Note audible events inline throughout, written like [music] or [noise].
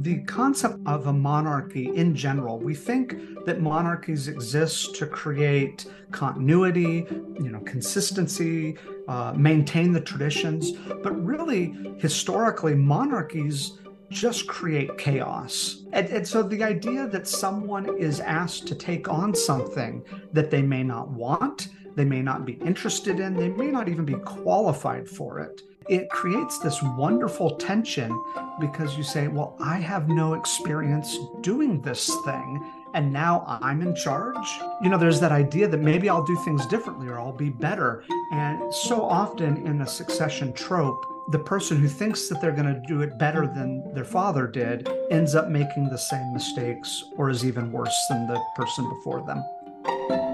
the concept of a monarchy in general, we think that monarchies exist to create continuity, you know, consistency, uh, maintain the traditions. But really, historically, monarchies just create chaos. And, and, so the idea that someone is asked to take on something that they may not want, they may not be interested in, they may not even be qualified for it, it creates this wonderful tension because you say, Well, I have no experience doing this thing. And now I'm in charge. You know, there's that idea that maybe I'll do things differently or I'll be better. And so often in a succession trope, the person who thinks that they're going to do it better than their father did ends up making the same mistakes or is even worse than the person before them.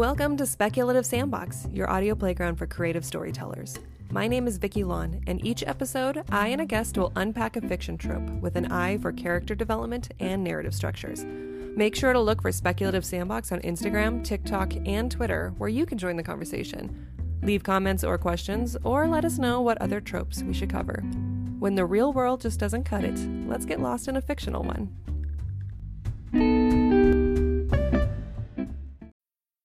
Welcome to Speculative Sandbox, your audio playground for creative storytellers. My name is Vicki Lawn, and each episode, I and a guest will unpack a fiction trope with an eye for character development and narrative structures. Make sure to look for Speculative Sandbox on Instagram, TikTok, and Twitter, where you can join the conversation. Leave comments or questions, or let us know what other tropes we should cover. When the real world just doesn't cut it, let's get lost in a fictional one.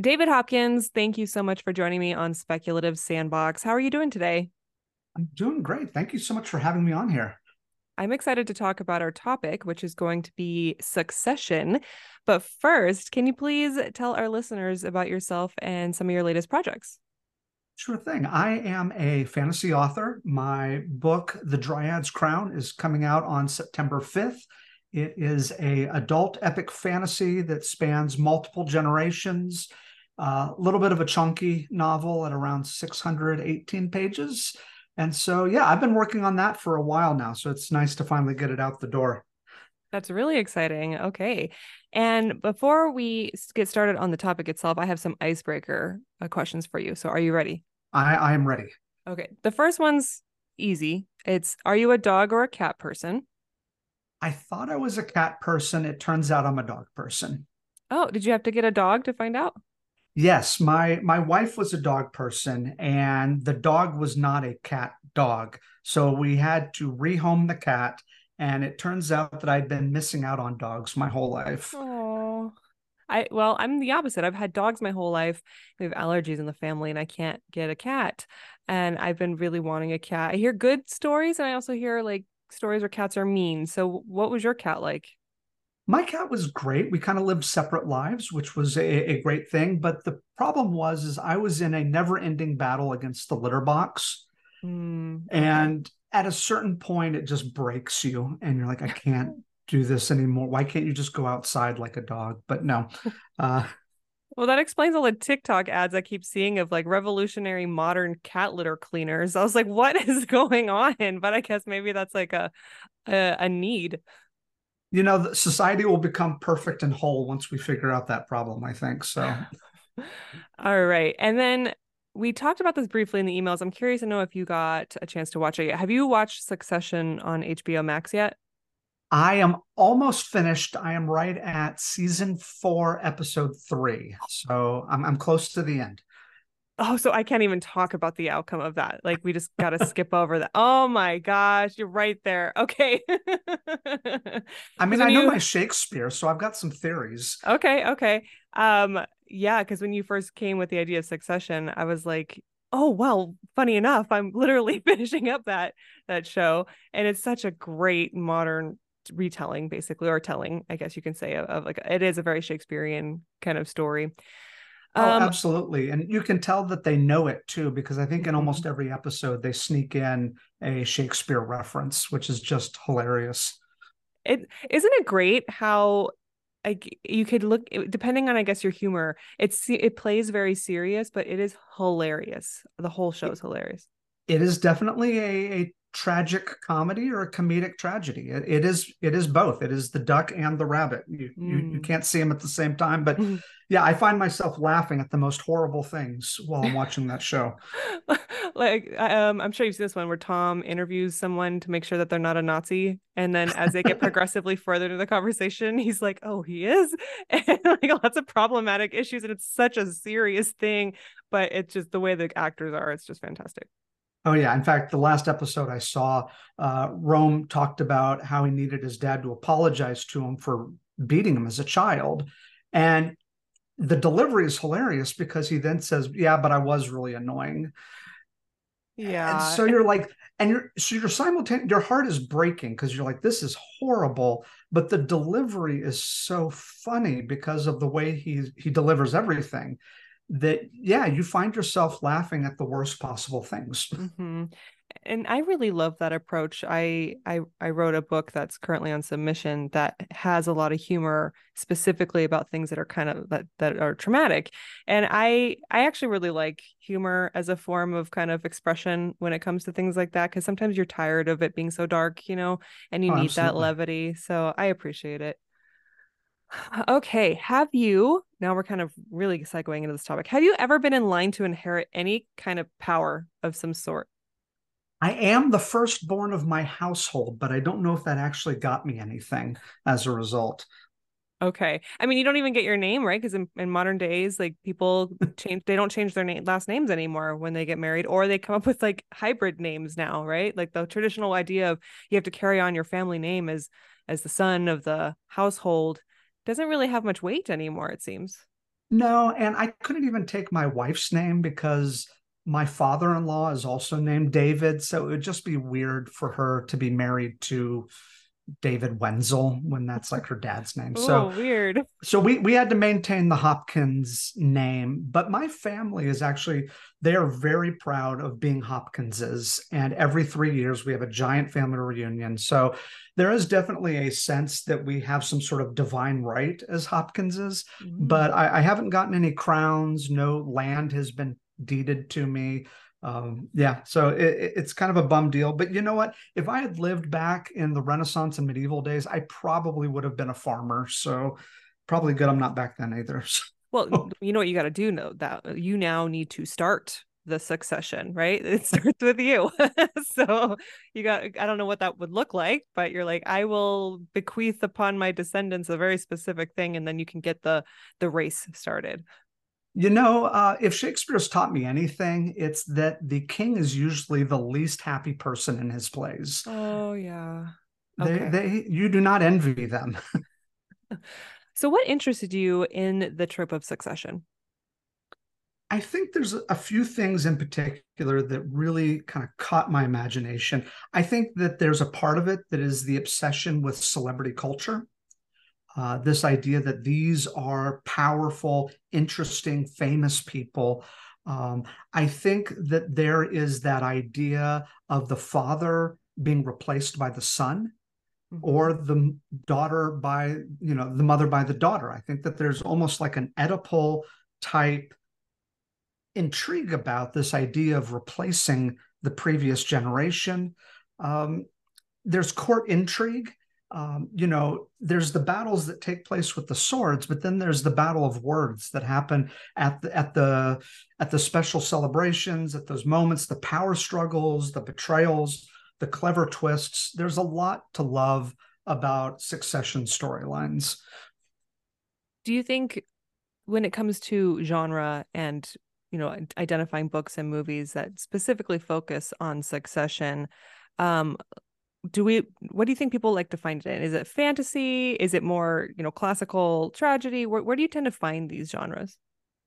David Hopkins, thank you so much for joining me on Speculative Sandbox. How are you doing today? I'm doing great. Thank you so much for having me on here. I'm excited to talk about our topic, which is going to be succession. But first, can you please tell our listeners about yourself and some of your latest projects? Sure thing. I am a fantasy author. My book, The Dryad's Crown, is coming out on September 5th. It is a adult epic fantasy that spans multiple generations a uh, little bit of a chunky novel at around 618 pages. And so, yeah, I've been working on that for a while now. So it's nice to finally get it out the door. That's really exciting. Okay. And before we get started on the topic itself, I have some icebreaker uh, questions for you. So are you ready? I, I am ready. Okay. The first one's easy. It's Are you a dog or a cat person? I thought I was a cat person. It turns out I'm a dog person. Oh, did you have to get a dog to find out? Yes, my my wife was a dog person and the dog was not a cat dog. So we had to rehome the cat and it turns out that I'd been missing out on dogs my whole life. Oh. I well, I'm the opposite. I've had dogs my whole life. We have allergies in the family and I can't get a cat. And I've been really wanting a cat. I hear good stories and I also hear like stories where cats are mean. So what was your cat like? My cat was great. We kind of lived separate lives which was a, a, great thing but the problem was is i was in a never ending battle against the litter box. Mm, and at a certain point it just breaks you and you're like i can't [laughs] do this anymore. Why can't you just go outside like a dog? But no [laughs] uh, well, that explains all the TikTok ads I keep seeing of like revolutionary modern cat litter cleaners. I was like, what [laughs] is going on? But I guess maybe that's like a a, a need you know, society will become perfect and whole once we figure out that problem, I think. So, [laughs] all right. And then we talked about this briefly in the emails. I'm curious to know if you got a chance to watch it yet. Have you watched Succession on HBO Max yet? I am almost finished. I am right at season four, episode three. So I'm, I'm close to the end oh so i can't even talk about the outcome of that. Like we just got to skip over that oh my gosh you're right there. Okay. [laughs] I mean i know you... my shakespeare so i've got some theories. Okay okay. Um yeah because when you first came with the idea of succession i was like oh well funny enough i'm literally [laughs] finishing up that that show. And it's such a great modern retelling basically or telling i guess you can say of, of like it is a very shakespearean kind of story Oh, um, absolutely. And you can tell that they know it too, because I think in almost mm-hmm. every episode they sneak in a Shakespeare reference, which is just hilarious. It isn't it great how like you could look depending on I guess your humor. It's it plays very serious, but it is hilarious. The whole show is hilarious. It is definitely a, a tragic comedy or a comedic tragedy. It, it is it is both. It is the duck and the rabbit. You mm. you, you, mm. can't see them at the same time, but yeah, I find myself laughing at the most horrible things while I'm watching that show. [laughs] like um, I'm sure you've seen this one where Tom interviews someone to make sure that they're not a Nazi, and then as they get [laughs] progressively further into the conversation, he's like, "Oh, he is," [laughs] and like lots of problematic issues, and it's such a serious thing, but it's just the way the actors are. It's just fantastic. Oh yeah. In fact, the last episode I saw, uh, Rome talked about how he needed his dad to apologize to him for beating him as a child, and the delivery is hilarious because he then says, "Yeah, but I was really annoying." Yeah. And so you're like, and you're so you're simultaneous. Your heart is breaking because you're like, "This is horrible," but the delivery is so funny because of the way he he delivers everything that yeah you find yourself laughing at the worst possible things. [laughs] Mm-hmm. and i really love that approach. I, I i wrote a book that's currently on submission that has a lot of humor specifically about things that are kind of that that are traumatic. And i i actually really like humor as a form of kind of expression when it comes to things like that because sometimes you're tired of it being so dark you know and you oh, need absolutely. that levity. So i appreciate it Okay. Have you, now we're kind of really segueing into this topic, have you ever been in line to inherit any kind of power of some sort? I am the firstborn of my household, but I don't know if that actually got me anything as a result. Okay. I mean, you don't even get your name, right? Because in, in modern days, like people [laughs] change, they don't change their name, last names anymore when they get married, or they come up with like hybrid names now, right? Like the traditional idea of you have to carry on your family name as as the son of the household doesn't really have much weight anymore, it seems. No, and I couldn't even take my wife's name because my father-in-law is also named David, so it would just be weird for her to be married to David Wenzel when that's like her dad's name. Ooh, so weird. So we we had to maintain the Hopkins name, but my family is actually they are very proud of being Hopkinses and every 3 years we have a giant family reunion. So there is definitely a sense that we have some sort of divine right as Hopkinses, mm-hmm. but I, I haven't gotten any crowns, no land has been deeded to me um, yeah, so it, it's kind of a bum deal. But you know what? If I had lived back in the Renaissance and medieval days, I probably would have been a farmer. So probably good I'm not back then either. [laughs] well, you know what you got to do know that you now need to start the succession, right? [laughs] It starts with you. [laughs] so you got I don't know what that would look like, but you're like I will bequeath upon my descendants a very specific thing and then you can get the the race started. You know, uh, if Shakespeare's taught me anything, it's that the king is usually the least happy person in his plays. Oh yeah, okay. they they you do not envy them. [laughs] so, what interested you in the trope of succession? I think there's a few things in particular that really kind of caught my imagination. I think that there's a part of it that is the obsession with celebrity culture. Uh, this idea that these are powerful, interesting, famous people. Um, I think that there is that idea of the father being replaced by the son mm-hmm. or the daughter by, you know, the mother by the daughter. I think that there's almost like an Oedipal type intrigue about this idea of replacing the previous generation. Um, there's court intrigue um, you know, there's the battles that take place with the swords, but then there's the battle of words that happen at the at the at the special celebrations, at those moments, the power struggles, the betrayals, the clever twists. There's a lot to love about succession storylines. Do you think when it comes to genre and you know identifying books and movies that specifically focus on succession um do we what do you think people like to find it in? Is it fantasy? Is it more you know classical tragedy? Where, where do you tend to find these genres?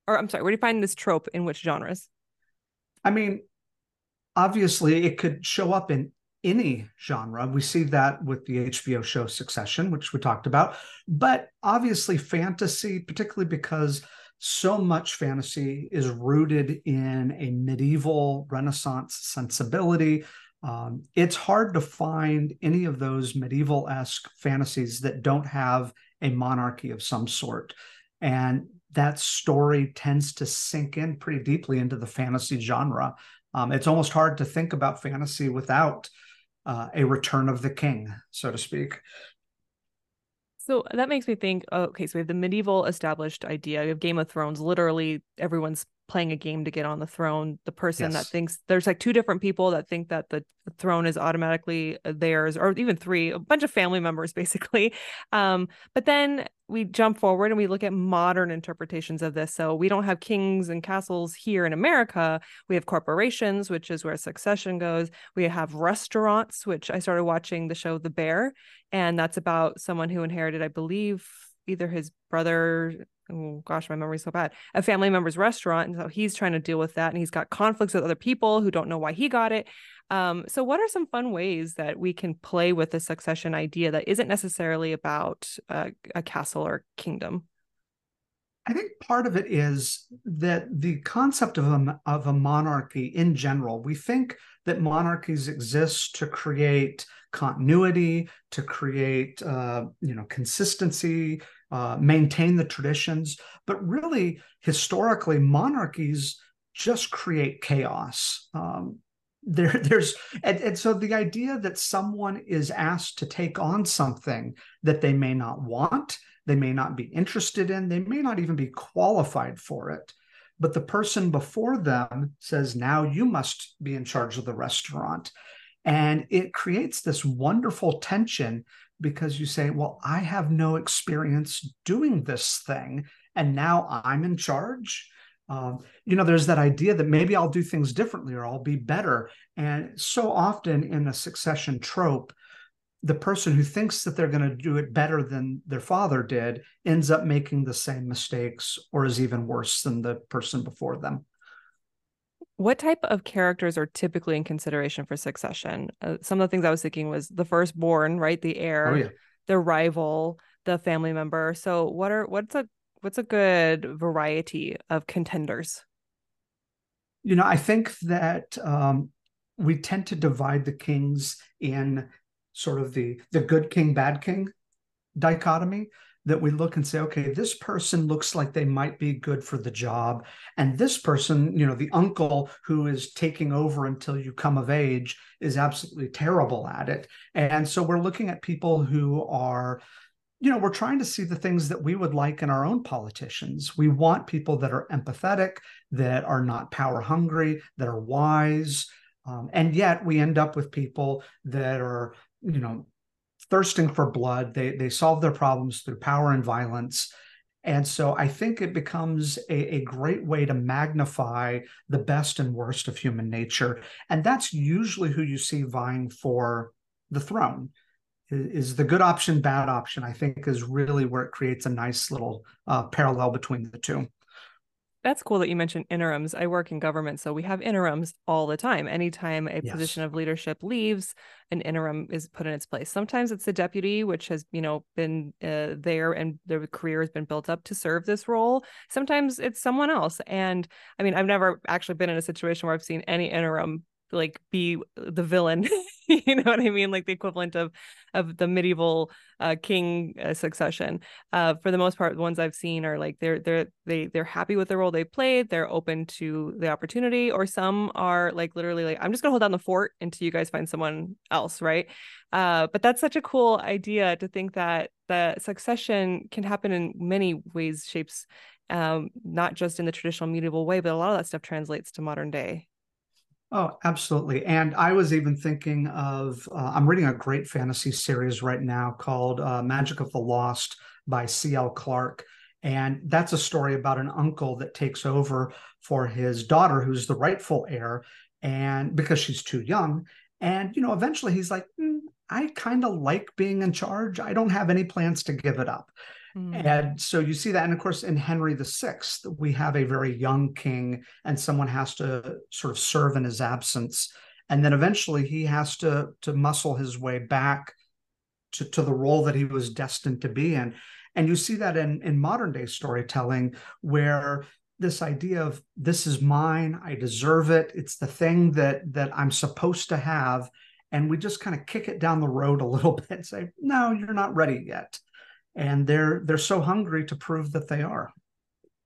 Or i'm sorry where do you find this trope in which genres? I mean obviously it could show up in any genre. We see that with the hbo show succession which we talked about. But obviously fantasy particularly because so much fantasy is rooted in a medieval renaissance sensibility um, it's hard to find any of those medieval esque fantasies that don't have a monarchy of some sort. And that story tends to sink in pretty deeply into the fantasy genre. Um, it's almost hard to think about fantasy without uh, a return of the king, so to speak. So that makes me think okay, so we have the medieval established idea of Game of Thrones. Literally, everyone's playing a game to get on the throne. The person yes. that thinks there's like two different people that think that the throne is automatically theirs, or even three, a bunch of family members, [laughs] basically. Um, but then we jump forward and we look at modern interpretations of this. So we don't have kings and castles here in America. We have corporations, which is where succession goes. We have restaurants, which I started watching the show The Bear, and that's about someone who inherited, I believe, either his brother oh gosh my memory's so bad. A family member's restaurant and so he's trying to deal with that and he's got conflicts with other people who don't know why he got it. Um, so what are some fun ways that we can play with the succession idea that isn't necessarily about a castle or kingdom? I think part of it is that the concept of a, of a monarchy in general, we think that monarchies exist to create continuity, to create uh, you know consistency, uh, maintain the traditions. But really, historically, monarchies just create chaos. Um, [laughs] there, there's and, and so the idea that someone is asked to take on something that they may not want, they may not be interested in, they may not even be qualified for it but the person before them says, now you must be in charge of the restaurant. And it creates this wonderful tension because you say, well, I have no experience doing this thing. And now I'm in charge. Um, you know, there's that idea that maybe I'll do things differently or I'll be better. And so often in a succession trope, the person who thinks that they're going to do it better than their father did ends up making the same mistakes or is even worse than the person before them. What type of characters are typically in consideration for succession? Uh, some of the things I was thinking was the firstborn, right? The heir, oh, yeah. the rival, the family member. So what are what's a what's a good variety of contenders? You know, I think that um, we tend to divide the kings in sort of the the good king bad king dichotomy that we look and say okay this person looks like they might be good for the job. And this person you know the uncle who is taking over until you come of age is absolutely terrible at it. And so we're looking at people who are you know we're trying to see the things that we would like in our own politicians. We want people that are empathetic that are not power hungry that are wise. Um, and yet we end up with people that are you know thirsting for blood. They they solve their problems through power and violence. And so i think it becomes a, a great way to magnify the best and worst of human nature. And that's usually who you see vying for the throne. Is the good option bad option i think is really where it creates a nice little uh, parallel between the two that's cool that you mentioned interims. I work in government, so we have interims all the time. Anytime a yes. position of leadership leaves, an interim is put in its place. Sometimes it's the deputy, which has you know been uh, there and their career has been built up to serve this role. Sometimes it's someone else. And I mean, I've never actually been in a situation where I've seen any interim like be the villain [laughs] you know what i mean? Like the equivalent of of the medieval uh, king uh, succession. Uh, for the most part the ones i've seen are like they're they're they they're happy with the role they played they're open to the opportunity or some are like literally like i'm just gonna hold down the fort until you guys find someone else right? Uh, but that's such a cool idea to think that the succession can happen in many ways shapes um, not just in the traditional medieval way but a lot of that stuff translates to modern day Oh, absolutely. And I was even thinking of, uh, I'm reading a great fantasy series right now called uh, Magic of the Lost by C.L. Clark. And that's a story about an uncle that takes over for his daughter, who's the rightful heir, and because she's too young. And, you know, eventually he's like, mm, I kind of like being in charge. I don't have any plans to give it up. Mm. And so you see that. And of course, in Henry VI, we have a very young king, and someone has to sort of serve in his absence. And then eventually he has to, to muscle his way back to, to the role that he was destined to be in. And you see that in, in modern day storytelling, where this idea of this is mine, I deserve it, it's the thing that that I'm supposed to have. And we just kind of kick it down the road a little [laughs] bit and say, no, you're not ready yet and they're they're so hungry to prove that they are.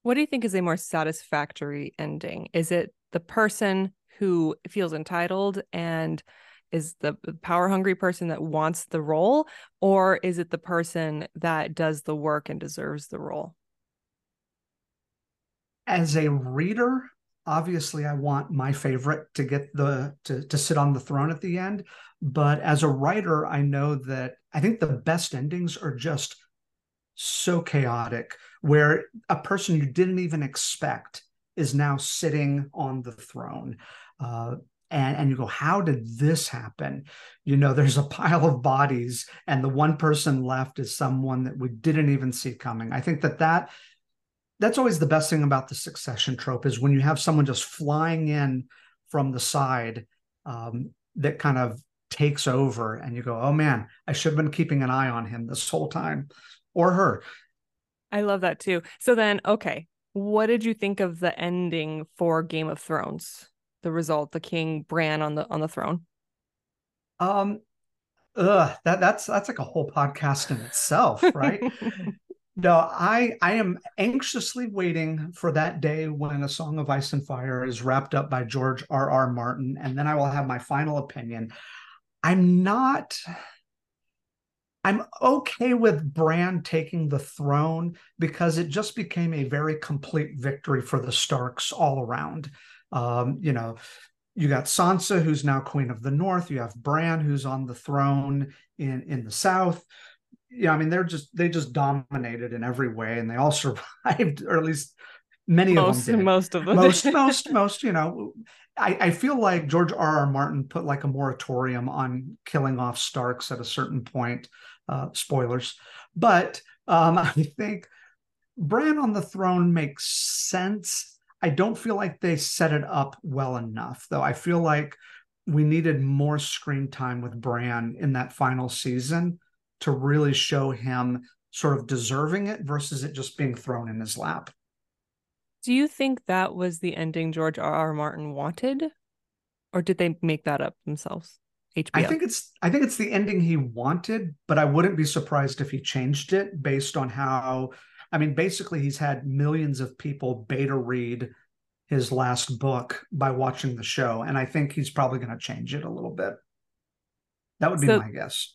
What do you think is a more satisfactory ending? Is it the person who feels entitled and is the power hungry person that wants the role or is it the person that does the work and deserves the role as a reader obviously i want my favorite to get the to, to sit on the throne at the end but as a writer i know that i think the best endings are just so chaotic where a person you didn't even expect is now sitting on the throne. Uh, and, and you go how did this happen? You know [laughs] there's a pile of bodies and the one person left is someone that we didn't even see coming. I think that that that's always the best thing about the succession trope is when you have someone just flying in from the side um, that kind of takes over and you go oh man i should have been keeping an eye on him this whole time or her i love that too so then okay what did you think of the ending for game of thrones the result the king bran on the on the throne um ugh, that that's that's like a whole podcast in itself right [laughs] No, I I am anxiously waiting for that day when A Song of Ice and Fire is wrapped up by George R. R. Martin, and then I will have my final opinion. I'm not. I'm okay with Bran taking the throne because it just became a very complete victory for the Starks all around. Um, you know, you got Sansa, who's now Queen of the North. You have Bran, who's on the throne in in the South yeah, I mean, they're just they just dominated in every way, and they all [laughs] survived, or at least many most, of them did. Most of them, most, [laughs] most, most. You know, I, I feel like George R. R. Martin put like a moratorium on killing off Starks at a certain point. Uh, spoilers, but um, [laughs] I think Bran on the throne makes sense. I don't feel like they set it up well enough, though. I feel like we needed more screen time with Bran in that final season to really show him sort of deserving it versus it just being thrown in his lap. Do you think that was the ending George R. R. Martin wanted? Or did they make that up themselves? HBO. I think it's I think it's the ending he wanted, but I wouldn't be surprised if he changed it based on how I mean basically he's had millions of people beta read his last book by watching the show and I think he's probably going to change it a little bit. That would be so, my guess.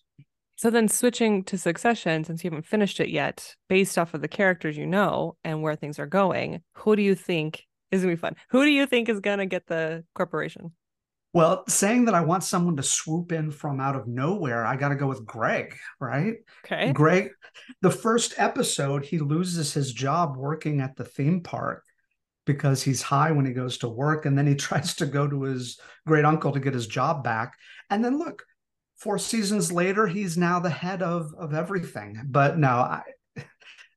So then switching to Succession, since you haven't finished it yet, based off of the characters you know and where things are going, who do you think is gonna be fun? Who do you think is gonna get the corporation? Well, saying that I want someone to swoop in from out of nowhere, I got to go with Greg, right? Okay. Greg, the first episode, he loses his job working at the theme park because he's high when he goes to work. And then he [laughs] tries to go to his great uncle to get his job back. And then look, four seasons later, he's now the head of of everything. But no, I, [laughs]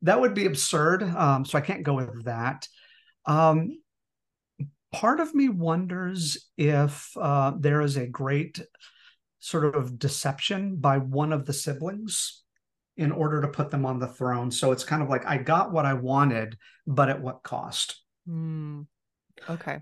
that would be absurd. Um, so I can't go with that. Um, part of me wonders if uh, there is a great sort of deception by one of the siblings in order to put them on the throne. So it's kind of like I got what I wanted, but at what cost? Mm, okay.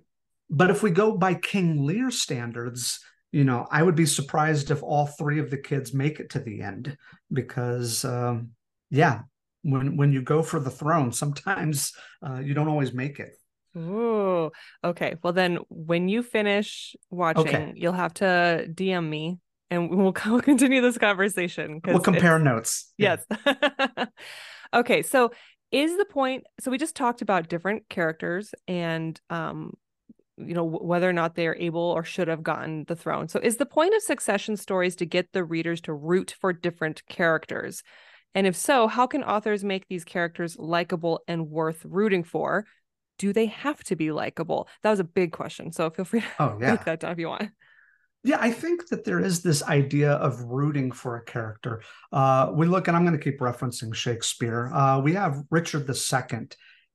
But if we go by King Lear standards, you know, I would be surprised if all three of the kids make it to the end because, um, yeah, when when you go for the throne, sometimes uh, you don't always make it. Ooh, okay. Well, then when you finish watching, okay. you'll have to DM me and [laughs] we'll, we'll continue this conversation. We'll compare notes. Yes. [laughs] okay. So is the point so we just talked about different characters and um you know whether or not they are able or should have gotten the throne so is the point of succession stories to get the readers to root for different characters and if so how can authors make these characters likable and worth rooting for do they have to be likable that was a big question so feel free to oh, [laughs] yeah. that down if you want yeah, I think that there is this idea of rooting for a character. Uh, we look, and I'm going to keep referencing Shakespeare. Uh, we have Richard II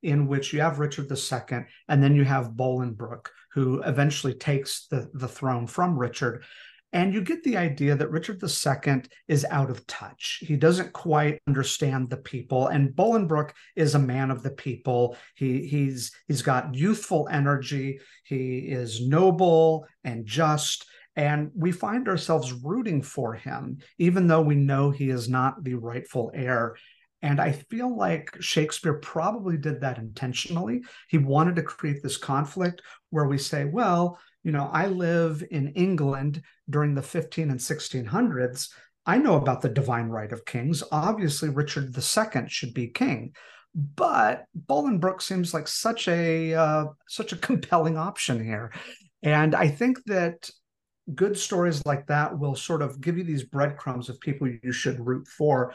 in which you have Richard II and then you have Bolingbroke, who eventually takes the, the throne from Richard. And you get the idea that Richard II is out of touch. He doesn't quite understand the people. And Bolingbroke is a man of the people. He, he's, he's got youthful energy. He is noble and just. And we find ourselves rooting for him, even though we know he is not the rightful heir. And I feel like Shakespeare probably did that intentionally. He wanted to create this conflict where we say, well, you know, I live in England during the 15 and 1600s. I know about the divine right of kings. Obviously, Richard II should be king, but Bolingbroke seems like such a uh, such a compelling option here, and I think that good stories like that will sort of give you these breadcrumbs of people you should root for.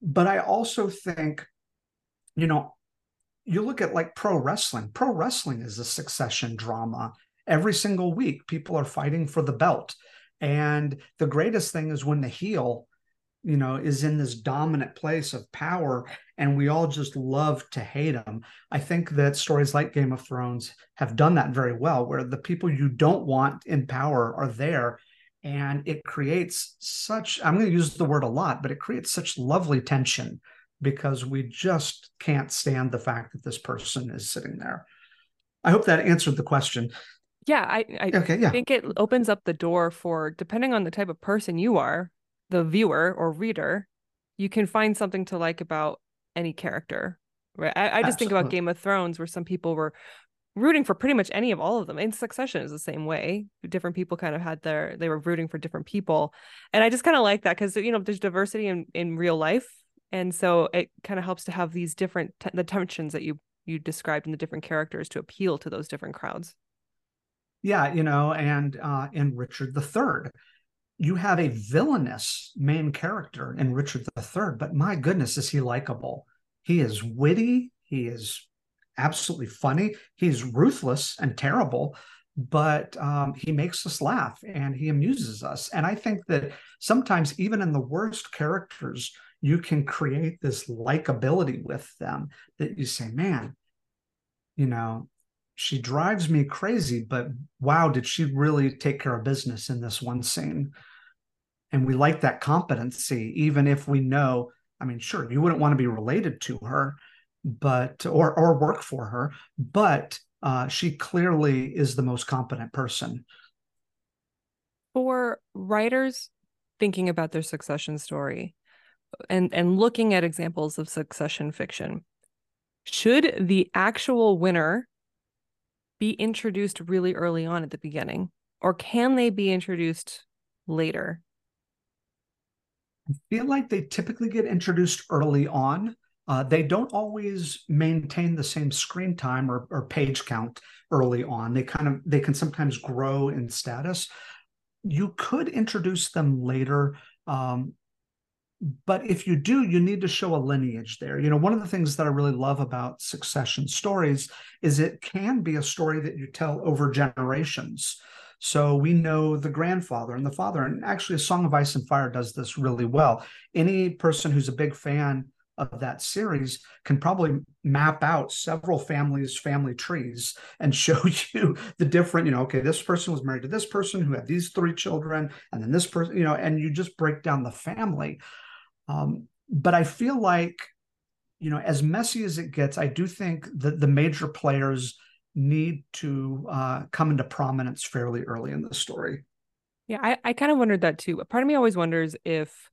But I also think, you know, you look at like pro wrestling. Pro wrestling is a succession drama. Every single week, people are fighting for the belt. And the greatest thing is when the heel, you know, is in this dominant place of power and we all just love to hate them I think that stories like Game of Thrones have done that very well, where the people you don't want in power are there. And it creates such, I'm going to use the word a lot, but it creates such lovely tension because we just can't stand the fact that this person is sitting there. I hope that answered the question. Yeah, I, I okay, yeah. think it opens up the door for, depending on the type of person you are, the viewer or reader, you can find something to like about any character. Right. I, I just think about Game of Thrones, where some people were rooting for pretty much any of all of them. And Succession is the same way. Different people kind of had their they were rooting for different people, and I just kind of like that because you know there's diversity in in real life, and so it kind of helps to have these different t- the tensions that you you described in the different characters to appeal to those different crowds. Yeah, you know, and uh, in Richard III, you have a villainous main character in Richard III, but my goodness, is he likable? He is witty. He is absolutely funny. He's ruthless and terrible, but um, he makes us laugh and he amuses us. And I think that sometimes, even in the worst characters, you can create this likability with them that you say, man, you know, she drives me crazy, but wow, did she really take care of business in this one scene? and we like that competency even if we know i mean sure you wouldn't want to be related to her but or or work for her but uh, she clearly is the most competent person for writers thinking about their succession story and and looking at examples of succession fiction should the actual winner be introduced really early on at the beginning or can they be introduced later I feel like they typically get introduced early on. Uh, they don't always maintain the same screen time or, or page count early on. They kind of they can sometimes grow in status. You could introduce them later, um, but if you do, you need to show a lineage there. You know, one of the things that I really love about succession stories is it can be a story that you tell over generations. So we know the grandfather and the father. And actually, A Song of Ice and Fire does this really well. Any person who's a big fan of that series can probably map out several families family trees and [laughs] show you the different you know okay this person was married to this person who had these three children and then this person you know and you just break down the family um, but i feel like you know as messy as it gets i do think that the major players need to uh, come into prominence fairly early in the story. Yeah, I, I kind of wondered that too. Part of me always wonders if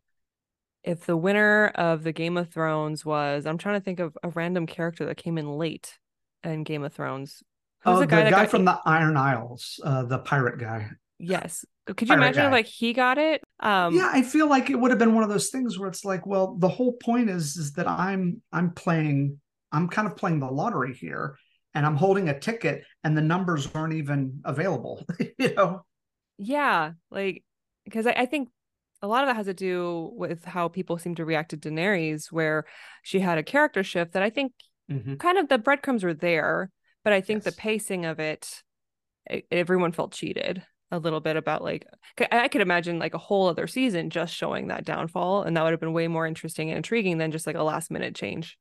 if the winner of the Game of Thrones was I'm trying to think of a random character that came in late in Game of Thrones. Who's oh, the guy, the guy from the Iron Isles, uh, the pirate guy. Yes. Could you pirate imagine if like he got it? Um, yeah, I feel like it would have been one of those things where it's like, well, the whole point is is that I'm I'm playing I'm kind of playing the lottery here and I'm holding a ticket and the numbers aren't even available, [laughs] you know? Yeah. Like, because I, I, think a lot of that has to do with how people seem to react to Daenerys, where she had a character shift that I think mm-hmm. kind of the breadcrumbs were there, but I think yes. the pacing of it, everyone felt cheated a little bit about like I could imagine like a whole other season just showing that downfall and that would have been way more interesting and intriguing than just like a last minute change.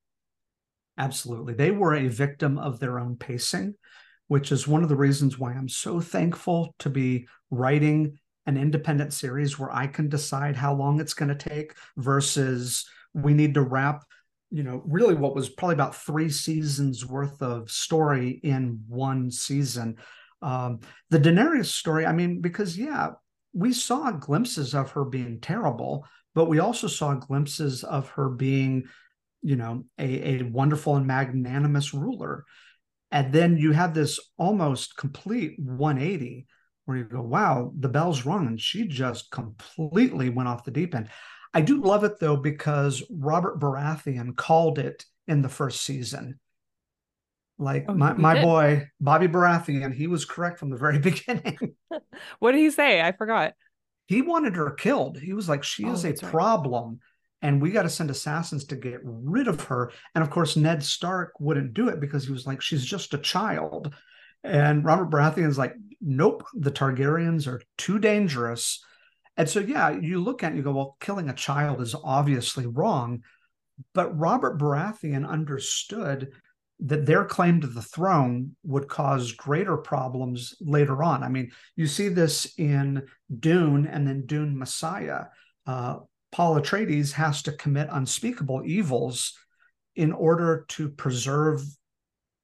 Absolutely. They were a victim of their own pacing, which is one of the reasons why I'm so thankful to be writing an independent series where I can decide how long it's going to take versus we need to wrap, you know, really what was probably about three seasons worth of story in one season. Um, the Daenerys story, I mean, because yeah, we saw glimpses of her being terrible, but we also saw glimpses of her being you know, a, a wonderful and magnanimous ruler. And then you have this almost complete 180 where you go, wow, the bell's rung. And she just completely went off the deep end. I do love it though, because Robert Baratheon called it in the first season. Like oh, my, my boy, Bobby Baratheon, he was correct from the very [laughs] beginning. [laughs] what did he say? I forgot. He wanted her killed. He was like, she oh, is a problem. Right. And we got to send assassins to get rid of her. And of course, Ned Stark wouldn't do it because he was like, she's just a child. And Robert Baratheon's like, nope, the Targaryens are too dangerous. And so, yeah, you look at it, you go, well, killing a child is obviously wrong. But Robert Baratheon understood that their claim to the throne would cause greater problems later on. I mean, you see this in Dune and then Dune Messiah. Uh, Paul Atreides has to commit unspeakable evils in order to preserve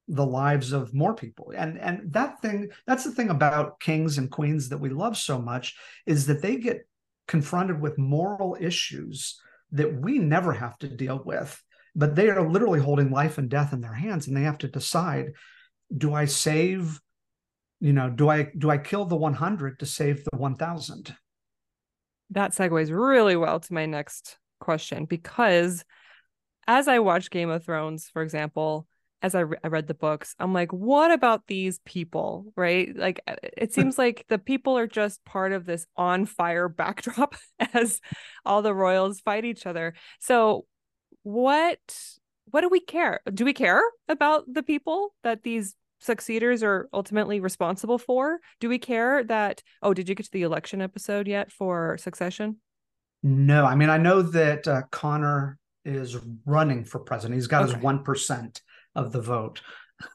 the lives of more people and and that thing that's the thing about kings and queens that we love so much is that they get confronted with moral issues that we never have to deal with but they are literally holding life and death in their hands and they have to decide do i save you know do i do i kill the 100 to save the 1000 that segues really well to my next question because as i watch game of thrones for example as I, re- I read the books i'm like what about these people right? Like uh, it [laughs] seems like the people are just part of this on fire [laughs] backdrop as all the royals fight each other. So what what do we care do we care about the people that these succeeders are ultimately responsible for do we care that oh did you get to the election episode yet for succession no i mean i know that uh, connor is running for president he's got okay. his 1% of the vote.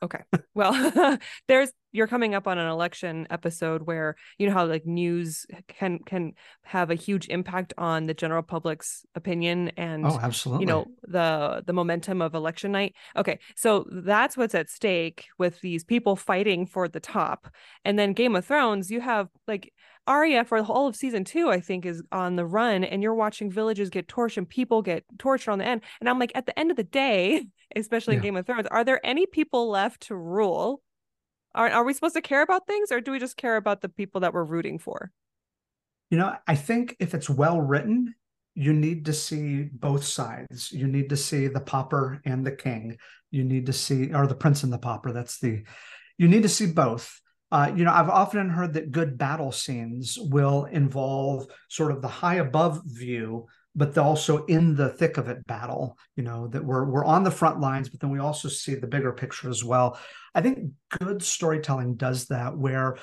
Okay. Well, [laughs] there's you're coming up on an election episode where you know how like news can can have a huge impact on the general public's opinion and oh absolutely you know the the momentum of election night okay so that's what's at stake with these people fighting for the top and then game of thrones you have like Arya for the whole of season two, I think, is on the run, and you're watching villages get torched and people get tortured on the end. And I'm like, at the end of the day, [laughs] especially yeah. in Game of Thrones, are there any people left to rule? Are are we supposed to care about things, or do we just care about the people that we're rooting for? You know, I think if it's well written, you need to see both sides. You need to see the pauper and the king. You need to see, or the prince and the pauper. That's the, you need to see both. Uh, you know, I've often heard that good battle scenes will involve sort of the high above view but also in the thick of it battle you know that we're we're on the front lines but then we also see the bigger picture as well. I think good storytelling does that where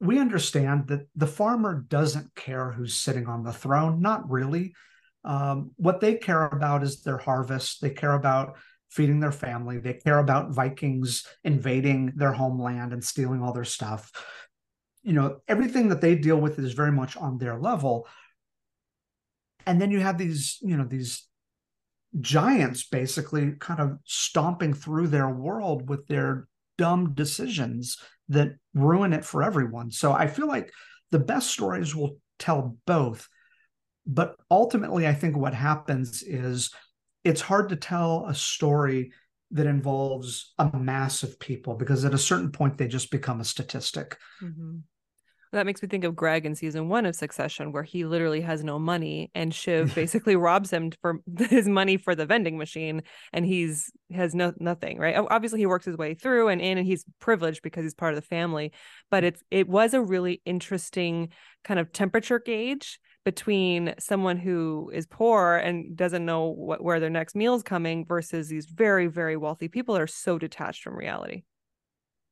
we understand that the farmer doesn't care who's sitting on the throne not really. Um, what they care about is their harvest. They care about feeding their family. They care about vikings invading their homeland and stealing all their stuff. You know everything that they deal with is very much on their level and then you have these you know these giants basically kind of stomping through their world with their dumb decisions that ruin it for everyone. So i feel like the best stories will tell both. But ultimately i think what happens is it's hard to tell a story that involves a mass of people because at a certain point they just become a statistic. Mm-hmm. That makes me think of Greg in season one of Succession, where he literally has no money, and Shiv [laughs] basically robs him for [laughs] his money for the vending machine, and he's has no nothing. Right? Obviously, he works his way through and in, and he's privileged because he's part of the family. But mm. it's it was a really interesting kind of temperature gauge between someone who is poor and doesn't know what, where their next meal is coming versus these very very wealthy people that are so detached from reality.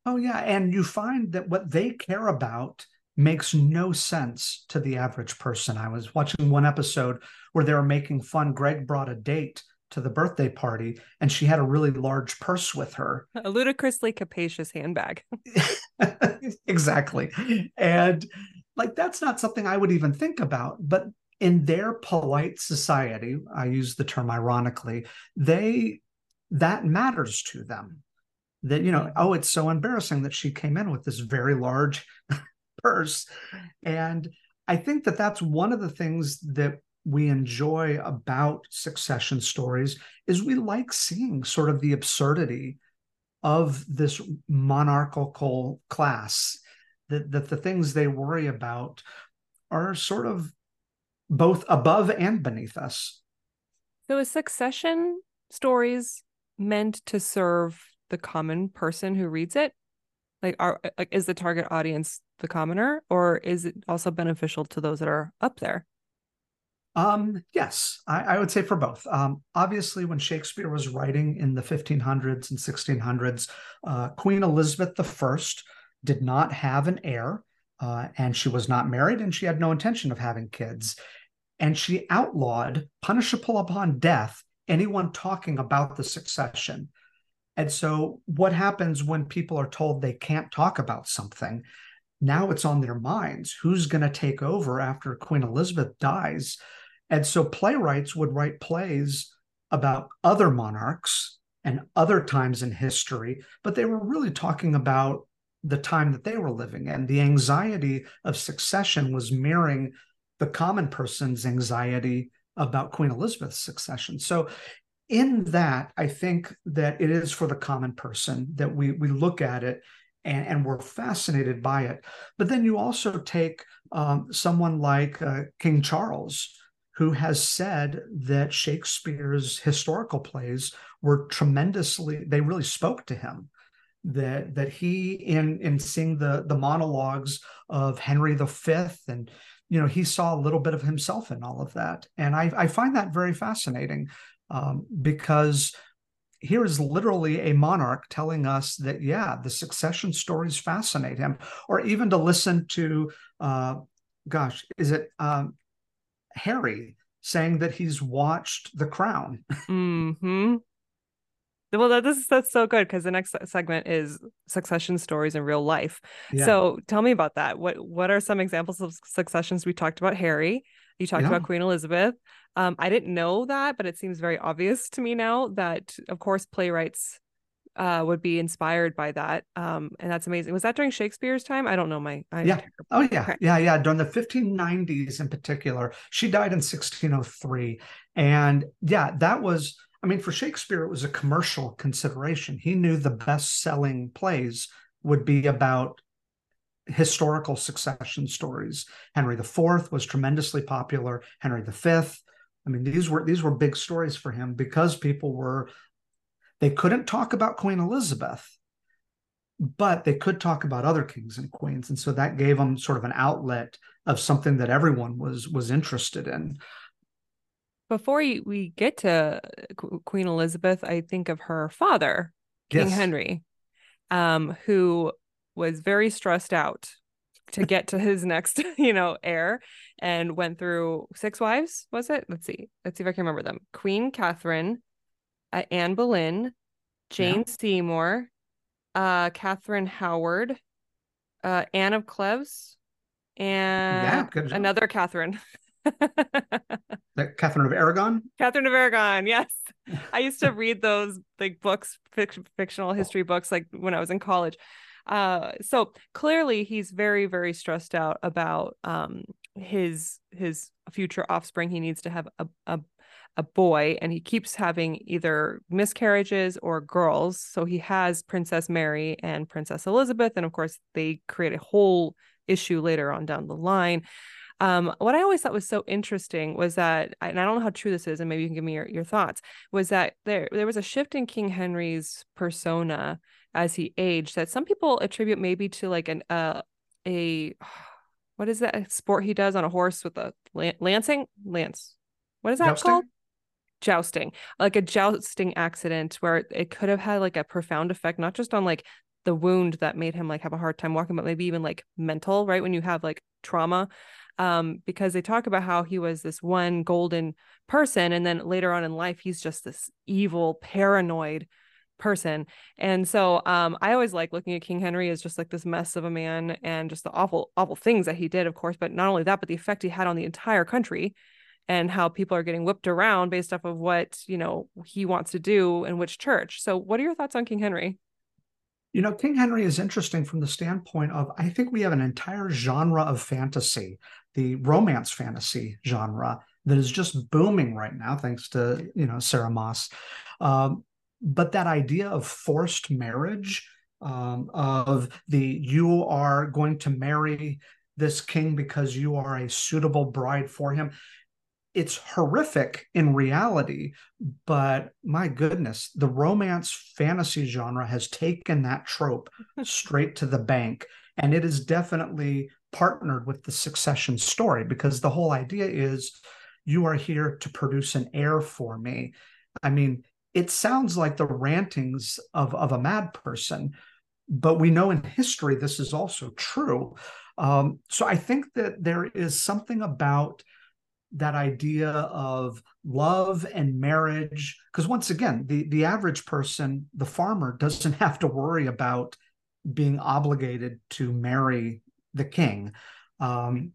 Oh yeah, and you find that what they care about makes no sense to the average person. I was watching one episode where they were making fun. Greg brought a date to the birthday party and she had a really large purse with her. [laughs] A ludicrously capacious handbag. [laughs] exactly. And like that's not something I would even think about, but in their polite society, I use the term ironically, they that matters to them. That you know, mm-hmm. oh, it's so embarrassing that she came in with this very large purse. And I think that that's one of the things that we enjoy about succession stories is we like seeing sort of the absurdity of this monarchical class that, that the things they worry about are sort of both above and beneath us so is succession stories meant to serve the common person who reads it like are like is the target audience the commoner or is it also beneficial to those that are up there um, yes, I, I, would say for both. Um, obviously, when Shakespeare was writing in the 1500s and 1600s, uh, Queen Elizabeth I did not have an heir, uh, and she was not married, and she had no intention of having kids. And she outlawed, punishable upon death, anyone talking about the succession. And so, what happens when people are told they can't talk about something? Now it's on their minds. Who's going to take over after Queen Elizabeth dies? And so playwrights would write plays about other monarchs and other times in history, but they were really talking about the time that they were living in. The anxiety of succession was mirroring the common person's anxiety about Queen Elizabeth's succession. So, in that, I think that it is for the common person that we we look at it and, and we're fascinated by it. But then you also take um, someone like uh, King Charles, who has said that Shakespeare's historical plays were tremendously, they really spoke to him. That that he in in seeing the the monologues of Henry V and you know he saw a little bit of himself in all of that, and I, I find that very fascinating um, because here is literally a monarch telling us that yeah the succession stories fascinate him or even to listen to uh, gosh is it um, Harry saying that he's watched The Crown. [laughs] hmm Well, that, this that's so good because the next segment is succession stories in real life. Yeah. So tell me about that. What what are some examples of successions? We talked about Harry. You talked yeah. about Queen Elizabeth. Um, I didn't know that, but it seems very obvious to me now that, of course, playwrights uh, would be inspired by that. Um, and that's amazing. Was that during Shakespeare's time? I don't know my. I yeah. Oh yeah. Okay. Yeah. Yeah. During the 1590s in particular, she died in 1603, and yeah, that was. I mean, for Shakespeare, it was a commercial consideration. He knew the best-selling plays would be about historical succession stories. Henry IV was tremendously popular. Henry V. I mean, these were these were big stories for him because people were they couldn't talk about Queen Elizabeth, but they could talk about other kings and queens. And so that gave them sort of an outlet of something that everyone was was interested in. Before we get to Queen Elizabeth, I think of her father, King yes. Henry, um, who was very stressed out to get to his next, [laughs] you know, heir and went through six wives, was it? Let's see. Let's see if I can remember them. Queen Catherine, uh, Anne Boleyn, Jane yeah. Seymour, uh, Catherine Howard, uh, Anne of Cleves, and yeah, another Catherine. [laughs] Catherine of Aragon. Catherine of Aragon. Yes, [laughs] I used to read those like books, fic- fictional history books, like when I was in college. Uh, so clearly he's very, very stressed out about um his his future offspring. He needs to have a, a a boy and he keeps having either miscarriages or girls. So he has Princess Mary and Princess Elizabeth. And of course, they create a whole issue later on down the line. Um, what I always thought was so interesting was that, and I don't know how true this is, and maybe you can give me your, your thoughts, was that there there was a shift in King Henry's persona as he aged that some people attribute maybe to like an uh, a [sighs] what is that sport he does on a horse with a lancing lance what is that Jousting? called jousting, like a jousting accident where it could have had like a profound effect, not just on like the wound that made him like have a hard time walking, but maybe even like mental, right? When you have like trauma. Um, because they talk about how he was this one golden person, and then later on in life, he's just this evil, paranoid person. And so um, I always like looking at King Henry as just like this mess of a man and just the awful, awful things that he did, of course, but not only that, but the effect he had on the entire country and how people are getting whipped around based off of what you know he wants to do in which church so what are your thoughts on king henry you know king henry is interesting from the standpoint of i think we have an entire genre of fantasy the romance fantasy genre that is just booming right now, thanks to you know Sarah Maas. Um, but that idea of forced marriage, um, of the you are going to marry this king because you are a suitable bride for him. It's horrific in reality, but my goodness, the romance fantasy genre has taken that trope [laughs] straight to the bank. And it is definitely partnered with the succession story because the whole idea is you are here to produce an heir for me. I mean, it sounds like the rantings of, of a mad person, but we know in history this is also true. Um, so I think that there is something about that idea of love and marriage, because once again, the, the average person, the farmer, doesn't [laughs] have to worry about being obligated to marry the king. Um,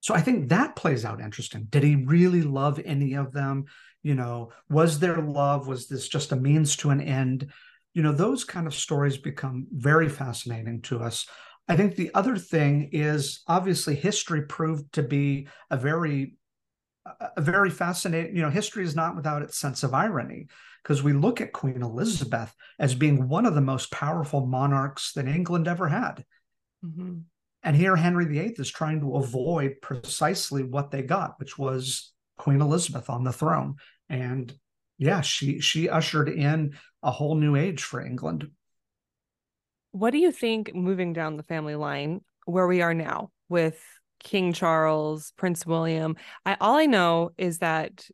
so I think that plays out interesting. Did he really love any of them? You know, was there love? Was this just a means to an end? You know, those kind of stories become very fascinating to us. I think the other thing is obviously history proved to be a very a very fascinating, you know, history is not without its sense of irony because we look at Queen Elizabeth as being one of the most powerful monarchs that England ever had. Mm-hmm. And here Henry VIII is trying to avoid precisely what they got, which was Queen Elizabeth on the throne. And yeah, she she ushered in a whole new age for England. What do you think moving down the family line where we are now with King Charles, Prince William? I all I know is that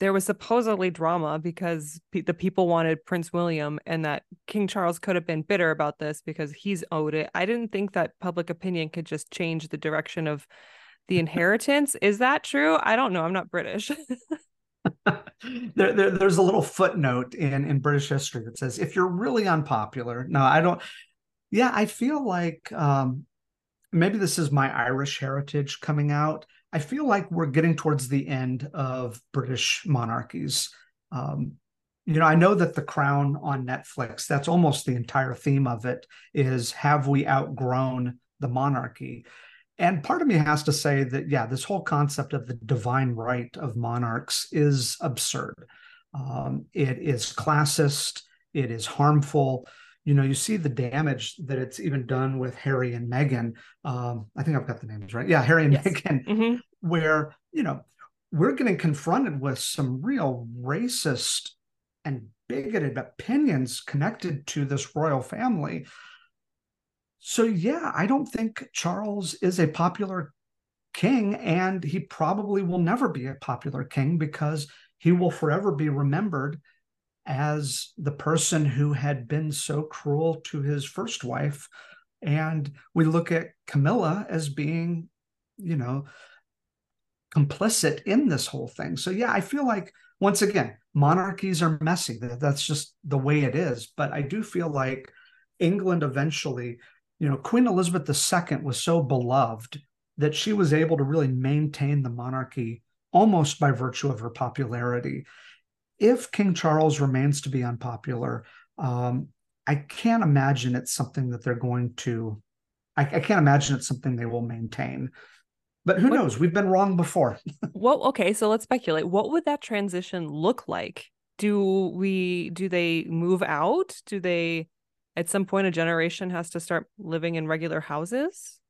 there was supposedly drama because pe- the people wanted Prince William and that King Charles could have been bitter about this because he's owed it. I didn't think that public opinion could just change the direction of the inheritance. Is that true? I don't know. I'm not British. [laughs] [laughs] there, there, there's a little footnote in, in British history that says if you're really unpopular, no, I don't. Yeah, I feel like um, maybe this is my Irish heritage coming out. I feel like we're getting towards the end of British monarchies. Um, you know, I know that The Crown on Netflix, that's almost the entire theme of it is have we outgrown the monarchy? And part of me has to say that, yeah, this whole concept of the divine right of monarchs is absurd. Um, it is classist, it is harmful you know, you see the damage that it's even done with Harry and Meghan. Um, I think I've got the names right. Yeah, Harry and yes. Meghan, mm-hmm. where, you know, we're getting confronted with some real racist and bigoted opinions connected to this royal family. So, yeah, I don't think Charles is a popular king, and he probably will never be a popular king because he will forever be remembered as the person who had been so cruel to his first wife. And we look at Camilla as being, you know, complicit in this whole thing. So, yeah, I feel like, once again, monarchies are messy. That's just the way it is. But I do feel like England eventually, you know, Queen Elizabeth II was so beloved that she was able to really maintain the monarchy almost by virtue of her popularity if King Charles remains to be unpopular, um, I can't imagine it's something that they're going to. I, I, can't imagine it's something they will maintain. But who what, knows? We've been wrong before. [laughs] well, okay, so let's speculate. What would that transition look like? Do we do they move out? Do they at some point a generation has to start living in regular houses?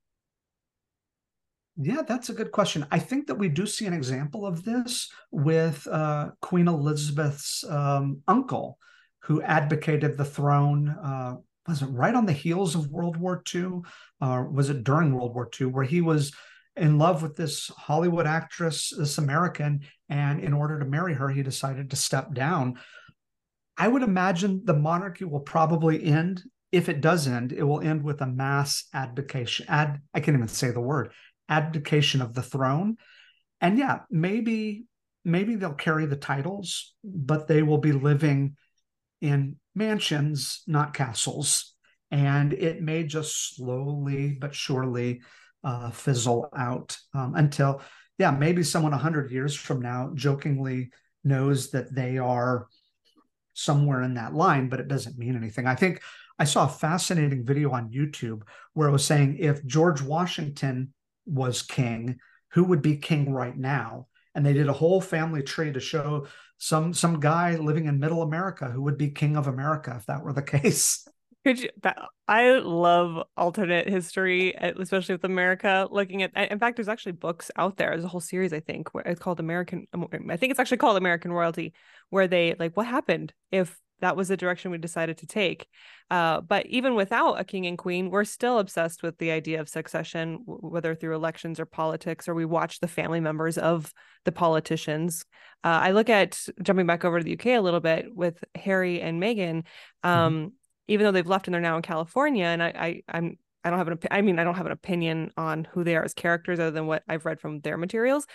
Yeah, that's a good question. I think that we do see an example of this with uh, Queen Elizabeth's um, uncle, who advocated the throne. Uh, was it right on the heels of World War II? Or was it during World War II, where he was in love with this Hollywood actress, this American, and in order to marry her, he decided to step down. I would imagine the monarchy will probably end. If it does end, it will end with a mass abdication. Ad, I can't even say the word abdication of the throne. And yeah, maybe maybe they'll carry the titles, but they will be living in mansions, not castles. And it may just slowly but surely uh, fizzle out um, until, yeah, maybe someone 100 years from now jokingly knows that they are somewhere in that line, but it doesn't mean anything. I think I saw a fascinating video on YouTube where it was saying if George Washington was king, who would be king right now? and they did a whole family tree to show some some guy living in middle America who would be king of America if that were the [laughs] case. Could you? That, I love alternate history, especially with America. Looking at, in fact, there's actually books out there. There's a whole series, I think, where it's called American. I think it's actually called American Royalty, where they like what happened if that was the direction we decided to take. Uh, but even without a king and queen, we're still obsessed with the idea of succession, whether through elections or politics, or we watch the family members of the politicians. Uh, I look at jumping back over to the UK a little bit with Harry and Meghan. Mm-hmm. Um, mm-hmm. Even though they've left and they're now in California, and I, I I'm I don't have an I mean I don't have an opinion on who they are as characters other than what I've read from their materials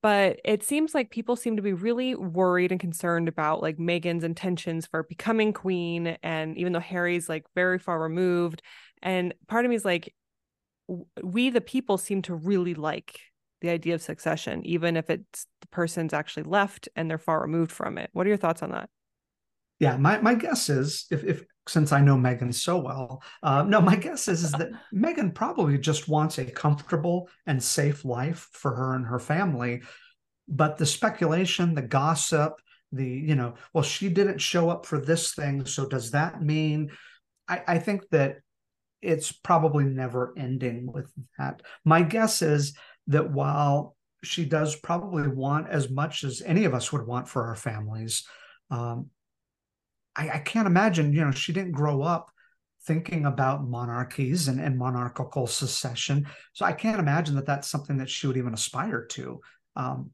but it seems like people seem to be really worried and concerned about like Meghan's intentions for becoming queen and even though Harry's like very far removed and part of me is like we the people seem to really like the idea of succession even if it's the person's actually left and they're far removed from it. What are your thoughts on that yeah my, my guess is if, if since I know Meghan so well, uh, no, my guess is, is that [laughs] Meghan probably just wants a comfortable and safe life for her and her family. But the speculation, the gossip, the, you know, well, she didn't show up for this thing. So does that mean? I, I think that it's probably never ending with that. My guess is that while she does probably want as much as any of us would want for our families, um, I, I can't imagine, you know, she didn't grow up thinking about monarchies and, and monarchical succession. So I can't imagine that that's something that she would even aspire to. Um,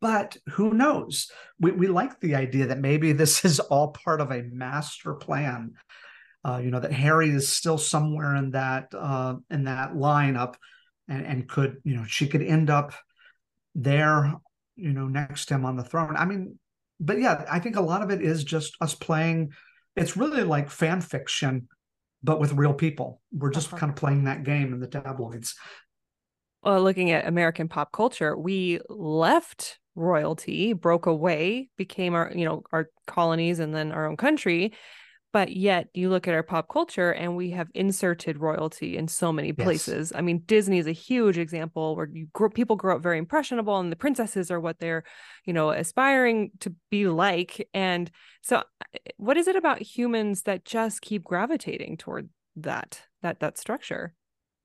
but who knows? We, we like the idea that maybe this is all part of a master plan. Uh, you know that Harry is still somewhere in that uh, in that lineup, and, and could you know she could end up there, you know, next to him on the throne. I mean, but yeah, I think a lot of it is just us playing. It's really like fan fiction, but with real people. We're just uh-huh. kind of playing that game in the tabloids. Well, looking at American pop culture, we left royalty, broke away, became our, you know, our colonies and then our own country but yet you look at our pop culture and we have inserted royalty in so many places yes. i mean disney is a huge example where you grow, people grow up very impressionable and the princesses are what they're you know aspiring to be like and so uh, what is it about humans that just keep gravitating toward that that that structure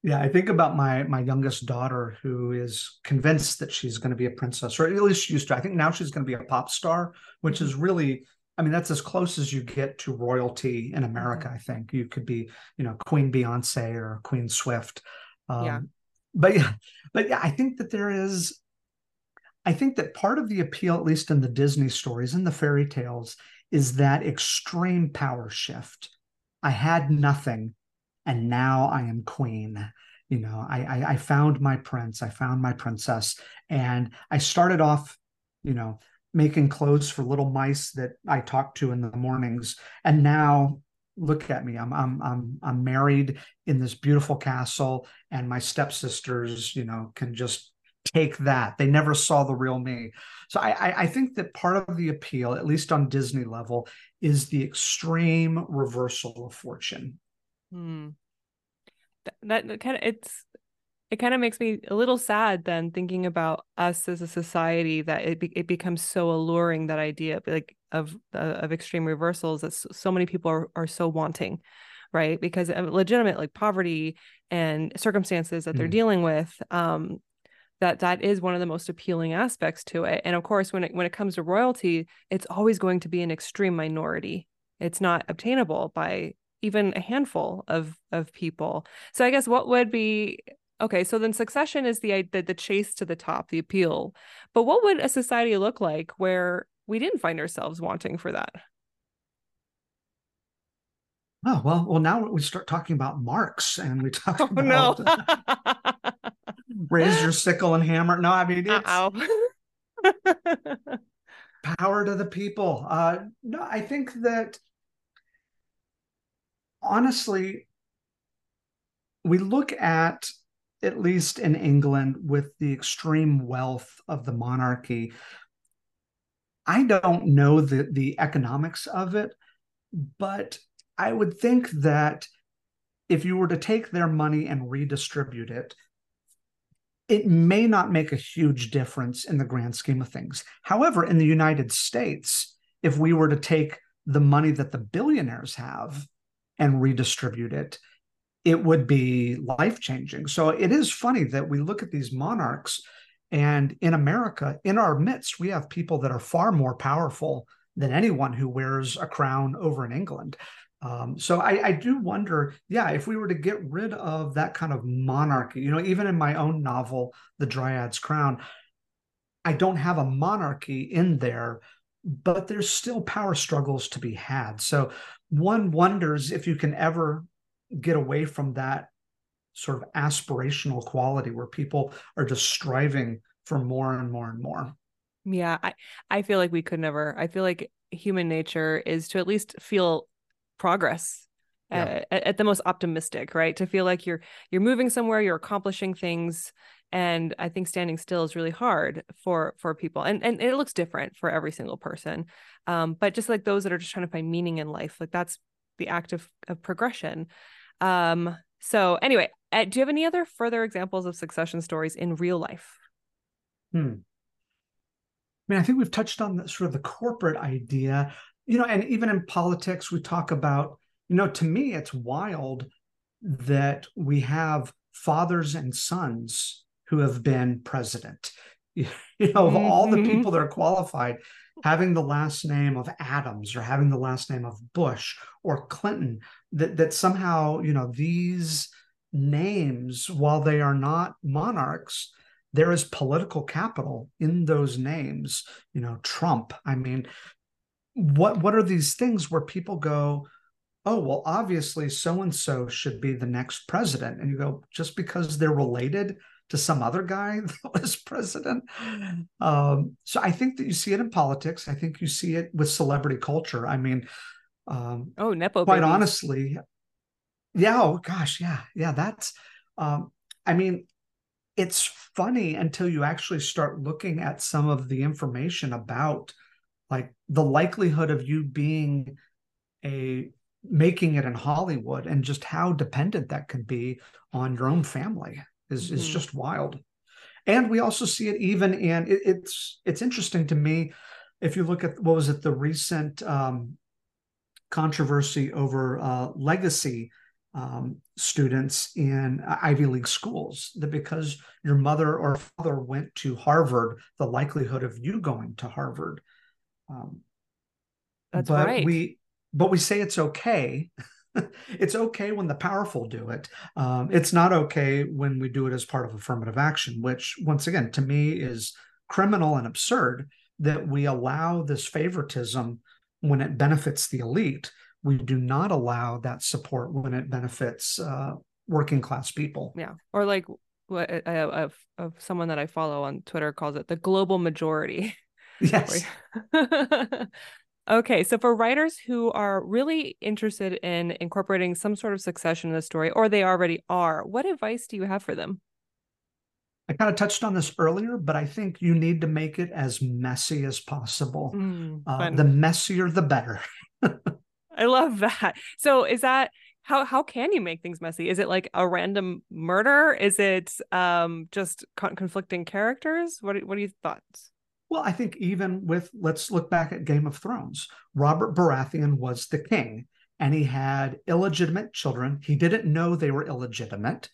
yeah, I think about my my youngest daughter who is convinced that she's going to be a princess, or at least she used to. I think now she's going to be a pop star, which is really I mean, that's as close as you get to royalty in America. Mm-hmm. I think you could be, you know, Queen Beyonce or Queen Swift. Um, yeah. But yeah, but yeah, I think that there is. I think that part of the appeal, at least in the Disney stories and the fairy tales, is that extreme power shift. I had nothing, and now I am queen. You know, I, I, I found my prince, I found my princess, and I started off, you know, making clothes for little mice that I talk to in the mornings. And now look at me. I'm I'm I'm I'm married in this beautiful castle, and my stepsisters, you know, can just take that. They never saw the real me. So I, I think that part of the appeal, at least on Disney level, is the extreme reversal of fortune. Hmm. That, that kind of it's it kind of makes me a little sad then thinking about us as a society that it, be, it becomes so alluring that idea like of uh, of extreme reversals that so, so many people are, are so wanting right? Because of legitimate like poverty and circumstances that they're mm. dealing with um that that is one of the most appealing aspects to it. And of course when it when it comes to royalty it's always going to be an extreme minority. It's not obtainable by even a handful of of people. So i guess what would be Okay, so then succession is the, the the chase to the top, the appeal. But what would a society look like where we didn't find ourselves wanting for that? Oh well, well now we start talking about Marx and we talk [laughs] oh, about no. raise your sickle and hammer. No, I mean it's [laughs] power to the people. Uh, no, I think that honestly, we look at at least in England, with the extreme wealth of the monarchy. I don't know the, the economics of it, but I would think that if you were to take their money and redistribute it, it may not make a huge difference in the grand scheme of things. However, in the United States, if we were to take the money that the billionaires have and redistribute it, it would be life changing. So it is funny that we look at these monarchs, and in America, in our midst, we have people that are far more powerful than anyone who wears a crown over in England. Um, so I, I, do wonder, yeah, if we were to get rid of that kind of monarchy, you know, even in my own novel, The Dryad's Crown, I don't have a monarchy in there, but there's still power struggles to be had. So one wonders if you can ever get away from that sort of aspirational quality where people are just striving for more and more and more. Yeah, I I feel like we could never. I feel like human nature is to at least feel progress yeah. uh, at, at, the most optimistic, right? To feel like you're you're moving somewhere, you're accomplishing things, and I think standing still is really hard for for people, and and it looks different for every single person. Um, but just like those that are just trying to find meaning in life, like that's the act of, of progression. Um, so anyway, uh, do you have any other further examples of succession stories in real life? Hmm. I mean, I think we've touched on the, sort of the corporate idea, you know, and even in politics, we talk about, you know, to me, it's wild that we have fathers and sons who have been president. [laughs] You know, of all the mm-hmm. people that are qualified, having the last name of Adams or having the last name of Bush or Clinton, that that somehow, you know, these names, while they are not monarchs, there is political capital in those names you know trump. I mean what what are these things where people go oh well obviously so and so should be the next president and you go just because they're related to some other guy [laughs] that was president. Um, so i think that you see it in politics. I think you see it with celebrity culture. I mean um, oh nepo quite babies. honestly yeah oh gosh yeah yeah that's um, i mean it's funny until you actually start looking at some of the information about like the likelihood of you being a making it in Hollywood and just how dependent that can be on your own family is mm-hmm. is just wild. And we also see it even in it, it's it's interesting to me if you look at what was it the recent um, controversy over uh, legacy um, students in Ivy League schools that because your mother or father went to Harvard, the likelihood of you going to Harvard. Um, That's but right. We but we say it's okay. [laughs] [laughs] it's okay when the powerful do it. Um, it's not okay when we do it as part of affirmative action, which once again to me is criminal and absurd that we allow this favoritism when it benefits the elite we do not allow that support when it benefits uh, working class people. Yeah, or like what uh, of of someone that I follow on Twitter calls it the global majority. [laughs] Yes. [laughs] okay, so for writers who are really interested in incorporating some sort of succession in the story, or they already are, what advice do you have for them? I kind of touched on this earlier, but I think you need to make it as messy as possible. Mm, uh, the messier, the better. [laughs] I love that. So is that how how can you make things messy? Is it like a random murder? Is it um just con- conflicting characters? What what are your thoughts? Well, I think even with let's look back at Game of Thrones. Robert Baratheon was the king and he had illegitimate children. He didn't know they were illegitimate.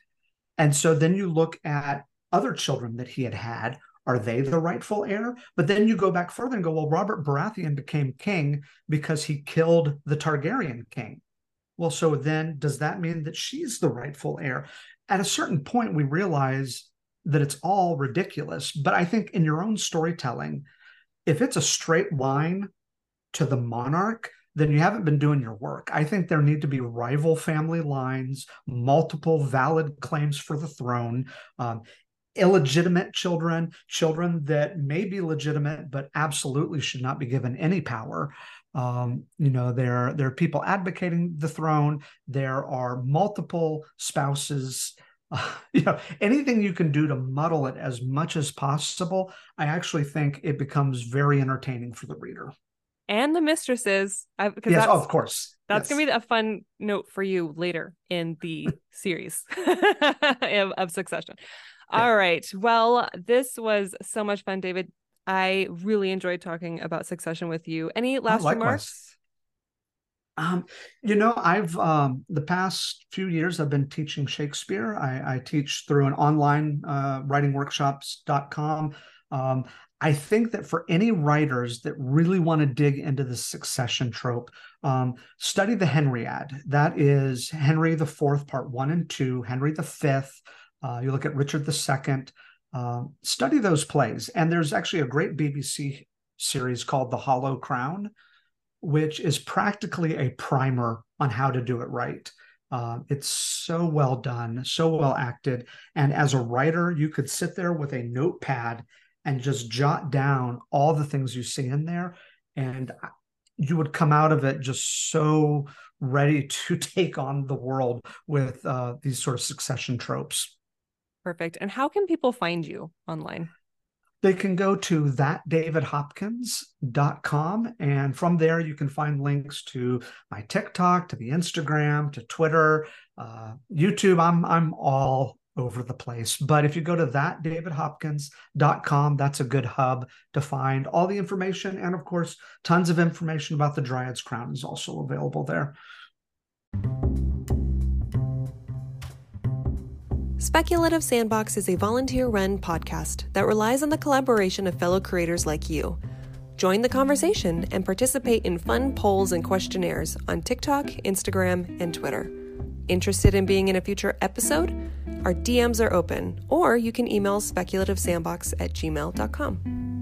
And so then you look at other children that he had had are they the rightful heir? But then you go back further and go, well, Robert Baratheon became king because he killed the Targaryen king. Well, so then does that mean that she's the rightful heir? At a certain point, we realize that it's all ridiculous. But I think in your own storytelling, if it's a straight line to the monarch, then you haven't been doing your work. I think there need to be rival family lines, multiple valid claims for the throne. Um, illegitimate children, children that may be legitimate but absolutely should not be given any power. Um, you know, there there are people advocating the throne. There are multiple spouses. Uh, you know, anything you can do to muddle it as much as possible. I actually think it becomes very entertaining for the reader. And the mistresses, because yes, oh, of course, that's yes. gonna be a fun note for you later in the [laughs] series [laughs] of, of Succession. All right. Well, this was so much fun, David. I really enjoyed talking about Succession with you. Any last oh, remarks? Um, you know, I've um, the past few years I've been teaching Shakespeare. I, I teach through an online uh, writingworkshops.com. Um, I think that for any writers that really want to dig into the succession trope, um, study the Henriad. That is Henry the Fourth, Part One and Two. Henry the Fifth. Uh, you look at Richard the Second. Uh, study those plays, and there's actually a great BBC series called The Hollow Crown, which is practically a primer on how to do it right. Uh, it's so well done, so well acted, and as a writer, you could sit there with a notepad and just jot down all the things you see in there and you would come out of it just so ready [laughs] to take on the world with uh, these sort of succession tropes. Perfect. And how can people find you online they can go to thatdavidhopkins.com and from there you can find links to my tiktok to the instagram to twitter uh, youtube i'm i'm all over the place. But if you go to thatdavidhopkins.com, that's a good hub to find all the information. And of course, tons of information about the Dryad's Crown is also available there. Speculative Sandbox is a volunteer run podcast that relies on the collaboration of fellow creators like you. Join the conversation and participate in fun polls and questionnaires on TikTok, Instagram, and Twitter. Interested in being in a future episode? Our DMs are open, or you can email speculativesandbox at gmail.com.